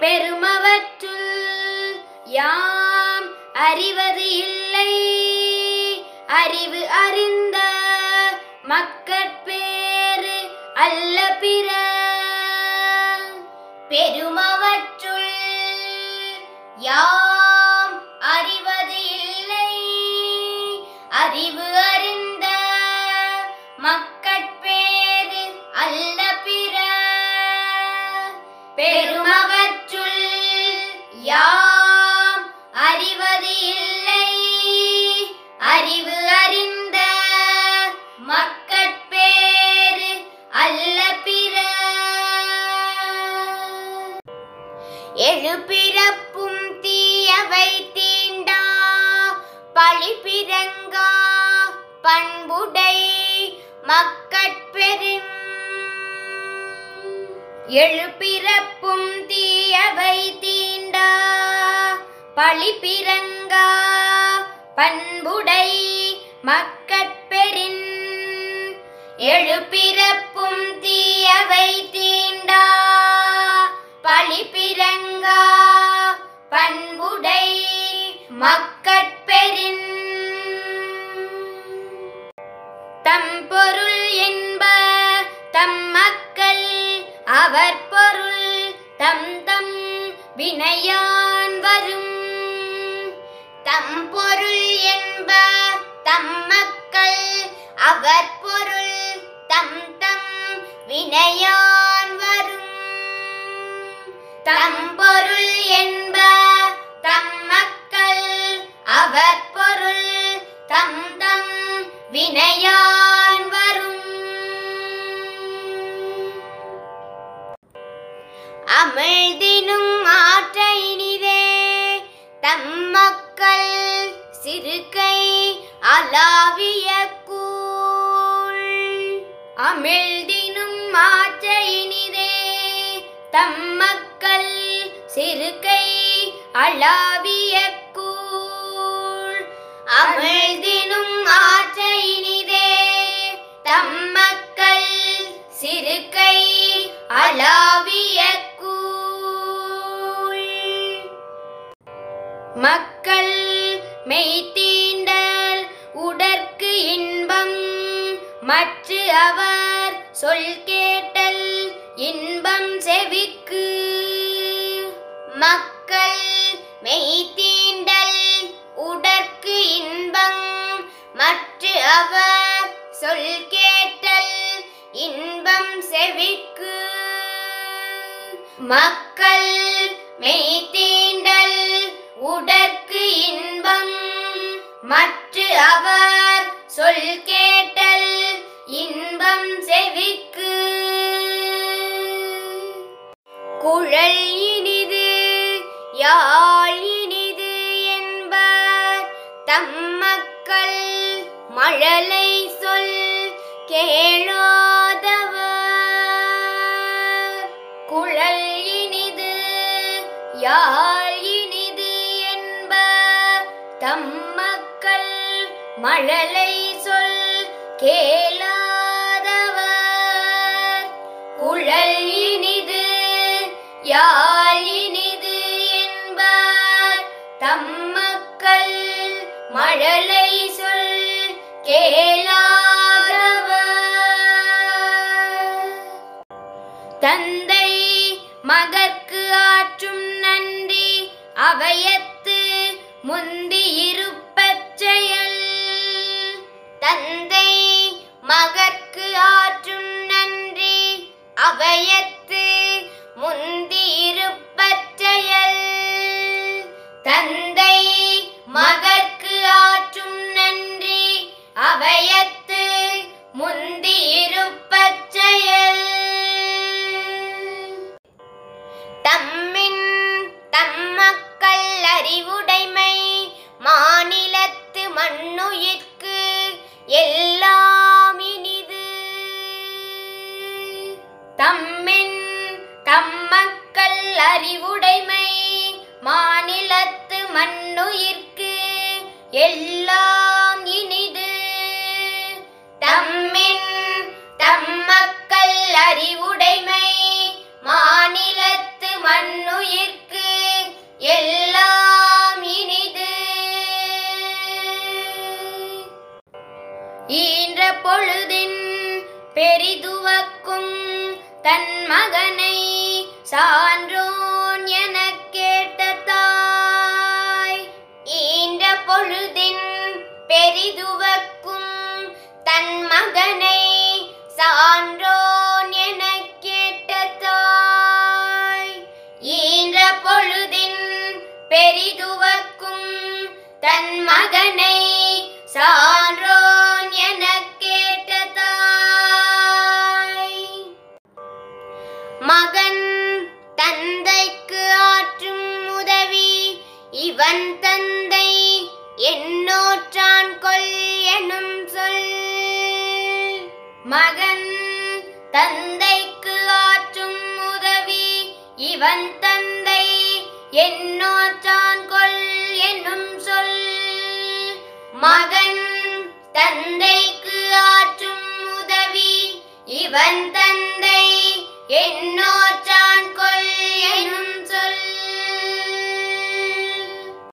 பெருமவற்றுள் யாம் அறிவது இல்லை. அறிவு அறிந்த மக்கட்பேறு அல்ல பிற. பெருமவற்றுள் யாம் அறிவது இல்லை. அறிவு மக்கட்பெரும் எழுபிறப்பும் தீயவை தீண்டா. பழிபிறங்கா பண்புடை மக்கட்பெரின் எழுபிறப்பும் தீயவை தீண்டா. பழிபிறங்கா பண்புடை மக்கட்பெரின் தம்பு அவர் பொருள் தம் தம் வினையான் வரும். தம் பொருள் என்ப தம் மக்கள் அவர் தமிழ் தினும் அமிழ்தினும் ஆற்றைனிதே தம் மக்கள் சிறுகை அலாவிய கூழ். அமிழ் தினும் அமிழ்தினும் ஆற்றைனிதே தம் மக்கள் சிறுகை அலாவிய கூழ். அமிழ் தினும் மக்கள் மெய்தீண்டல் உடற்கு இன்பம். மற்று அவர் சொல் கேட்டல் இன்பம் செவிக்கு. மக்கள் மெய்தீண்டல் உடற்கு இன்பம். மற்று அவர் சொல் கேட்டல் இன்பம் செவிக்கு. மக்கள் மெய்த்தீண்டல் மற்ற அவர் சொல் கேட்டல் இன்பம் செவிக்கு. குழல் இனிது யாழ் இனிது என்பர் தம் மக்கள் மழலை சொல் கேளாதவர். குழல் இனிது யாழ் இனிது என்பர் தம் மக்கள் மழலை சொல் கேளாதவர். குழல் இனிது யாழ் இனிது என்பார். தம் மக்கள் மழலை சொல் கேளாதவர். தந்தை மகற்கு ஆற்றும் நன்றி. அவையத்து முந்தியிருப்ப அறிவுடைமை மாநிலத்து மண்ணுயிர்க்கு எல்லாம் இனிது. தம்மின் தம்மக்கள் அறிவுடைமை மாநிலத்து மண்ணுயிர்க்கு எல்லாம் இனிது. தம்மின் தம்மக்கள் அறிவு ஈன்ற பொழுதின் பெரிதுவக்கும் தன் மகனை சான்றோன் எனக் கேட்ட தாய். ஈன்ற பொழுதின் பெரிதுவக்கும் தன் மகனை சான்றோன் எனக் கேட்ட தாய். ஈன்ற பொழுதின் பெரிதுவக்கும் தன் மகனை சான்றோ மகன் தந்தைக்கு ஆற்றும் உதவி இவன் தந்தை என்னோற்றான் கொள் என்னும் சொல். மகன் தந்தைக்கு ஆற்றும் உதவி இவன்